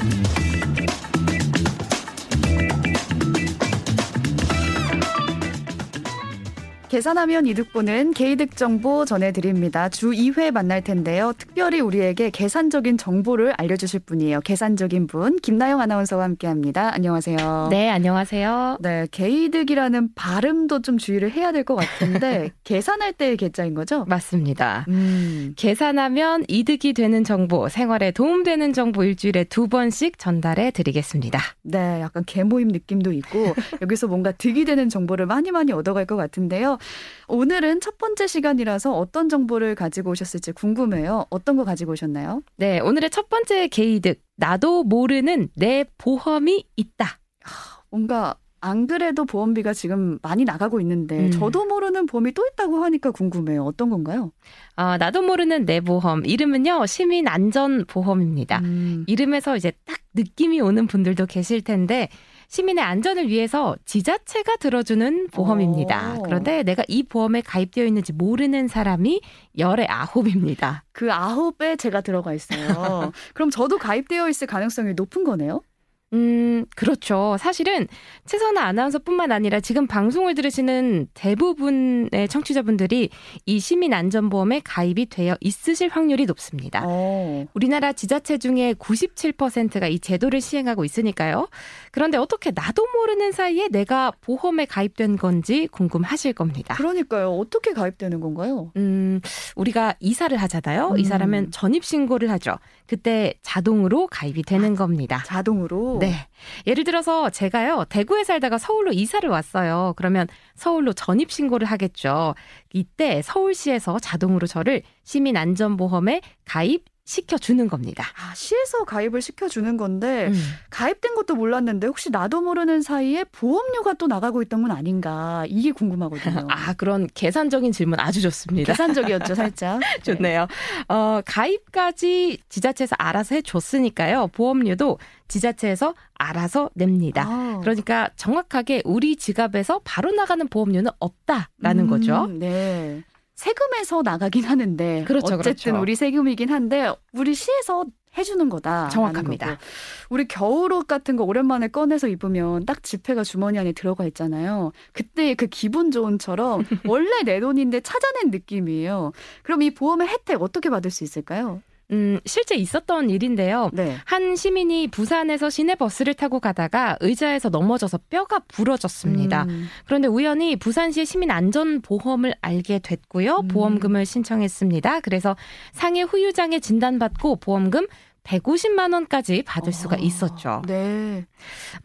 Thank you. 계산하면 이득 보는 개이득 정보 전해드립니다. 주 2회 만날 텐데요. 특별히 우리에게 계산적인 정보를 알려주실 분이에요. 계산적인 분 김나영 아나운서와 함께합니다. 안녕하세요. 네, 안녕하세요. 네, 개이득이라는 발음도 좀 주의를 해야 될 것 같은데 계산할 때의 계자인 거죠? 맞습니다. 음. 계산하면 이득이 되는 정보, 생활에 도움되는 정보 일주일에 두 번씩 전달해 드리겠습니다. 네, 약간 개모임 느낌도 있고 여기서 뭔가 득이 되는 정보를 많이 많이 얻어갈 것 같은데요. 오늘은 첫 번째 시간이라서 어떤 정보를 가지고 오셨을지 궁금해요. 어떤 거 가지고 오셨나요? 네, 오늘의 첫 번째 개이득. 나도 모르는 내 보험이 있다. 뭔가 안 그래도 보험비가 지금 많이 나가고 있는데 음. 저도 모르는 보험이 또 있다고 하니까 궁금해요. 어떤 건가요? 아, 나도 모르는 내 보험. 이름은요, 시민 안전 보험입니다. 음. 이름에서 이제 딱 느낌이 오는 분들도 계실 텐데 시민의 안전을 위해서 지자체가 들어주는 보험입니다. 오. 그런데 내가 이 보험에 가입되어 있는지 모르는 사람이 열의 아홉입니다. 그 아홉에 제가 들어가 있어요. 그럼 저도 가입되어 있을 가능성이 높은 거네요? 음, 그렇죠. 사실은 최선아 아나운서뿐만 아니라 지금 방송을 들으시는 대부분의 청취자분들이 이 시민 안전보험에 가입이 되어 있으실 확률이 높습니다. 어. 우리나라 지자체 중에 97%가 이 제도를 시행하고 있으니까요. 그런데 어떻게 나도 모르는 사이에 내가 보험에 가입된 건지 궁금하실 겁니다. 그러니까요. 어떻게 가입되는 건가요? 음, 우리가 이사를 하잖아요. 음. 이사를 하면 전입 신고를 하죠. 그때 자동으로 가입이 되는 겁니다. 자동으로. 네. 예를 들어서 제가요, 대구에 살다가 서울로 이사를 왔어요. 그러면 서울로 전입신고를 하겠죠. 이때 서울시에서 자동으로 저를 시민안전보험에 가입 시켜주는 겁니다. 아, 시에서 가입을 시켜주는 건데 음. 가입된 것도 몰랐는데 혹시 나도 모르는 사이에 보험료가 또 나가고 있던 건 아닌가 이게 궁금하거든요. 아, 그런 계산적인 질문 아주 좋습니다. 계산적이었죠, 살짝. 네. 좋네요. 어, 가입까지 지자체에서 알아서 해줬으니까요. 보험료도 지자체에서 알아서 냅니다. 아. 그러니까 정확하게 우리 지갑에서 바로 나가는 보험료는 없다라는 음, 거죠. 네. 세금에서 나가긴 하는데 그렇죠, 어쨌든 그렇죠. 우리 세금이긴 한데 우리 시에서 해주는 거다. 정확합니다. 우리 겨울옷 같은 거 오랜만에 꺼내서 입으면 딱 지폐가 주머니 안에 들어가 있잖아요. 그때 그 기분 좋은처럼 원래 내 돈인데 찾아낸 느낌이에요. 그럼 이 보험의 혜택 어떻게 받을 수 있을까요? 음, 실제 있었던 일인데요. 네. 한 시민이 부산에서 시내 버스를 타고 가다가 의자에서 넘어져서 뼈가 부러졌습니다. 음. 그런데 우연히 부산시의 시민 안전 보험을 알게 됐고요. 음. 보험금을 신청했습니다. 그래서 상해 후유장애 진단받고 보험금 150만 원까지 받을 수가 아, 있었죠. 네.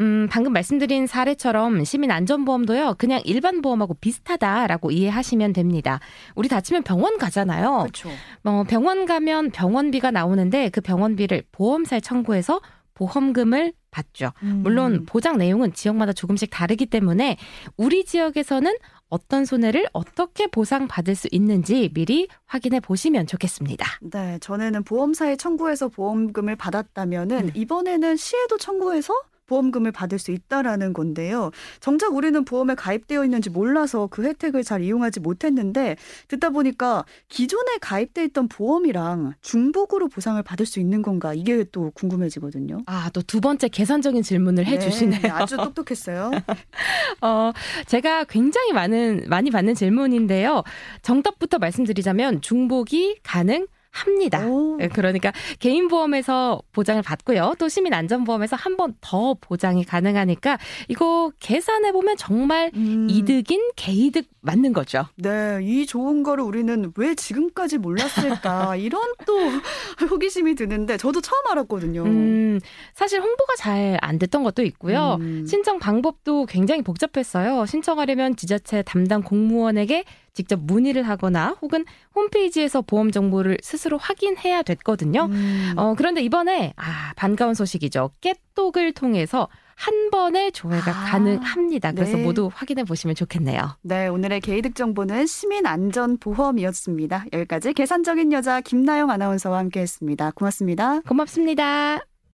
음, 방금 말씀드린 사례처럼 시민 안전보험도요. 그냥 일반 보험하고 비슷하다라고 이해하시면 됩니다. 우리 다치면 병원 가잖아요. 그렇죠. 어, 병원 가면 병원비가 나오는데 그 병원비를 보험사에 청구해서 보험금을 받죠. 음. 물론 보장 내용은 지역마다 조금씩 다르기 때문에 우리 지역에서는 어떤 손해를 어떻게 보상받을 수 있는지 미리 확인해 보시면 좋겠습니다. 네, 전에는 보험사에 청구해서 보험금을 받았다면은 음. 이번에는 시에도 청구해서 보험금을 받을 수 있다라는 건데요. 정작 우리는 보험에 가입되어 있는지 몰라서 그 혜택을 잘 이용하지 못했는데 듣다 보니까 기존에 가입돼 있던 보험이랑 중복으로 보상을 받을 수 있는 건가 이게 또 궁금해지거든요. 아, 또 두 번째 계산적인 질문을 해 주시네요. 네, 아주 똑똑했어요. 어, 제가 굉장히 많은, 많이 받는 질문인데요. 정답부터 말씀드리자면 중복이 가능 합니다. 오. 예, 그러니까 개인 보험에서 보장을 받고요. 또 시민 안전 보험에서 한 번 더 보장이 가능하니까 이거 계산해 보면 정말 음, 이득인 개이득 맞는 거죠. 네, 이 좋은 거를 우리는 왜 지금까지 몰랐을까 이런 또 호기심이 드는데 저도 처음 알았거든요. 음, 사실 홍보가 잘 안 됐던 것도 있고요. 음. 신청 방법도 굉장히 복잡했어요. 신청하려면 지자체 담당 공무원에게 직접 문의를 하거나 혹은 홈페이지에서 보험 정보를 스스로 확인해야 됐거든요. 음. 어, 그런데 이번에, 아, 반가운 소식이죠. 깨똑을 통해서 한 번에 조회가 아, 가능합니다. 그래서 네. 모두 확인해 보시면 좋겠네요. 네, 오늘의 개이득 정보는 시민안전보험이었습니다. 여기까지 계산적인 여자 김나영 아나운서와 함께했습니다. 고맙습니다. 고맙습니다.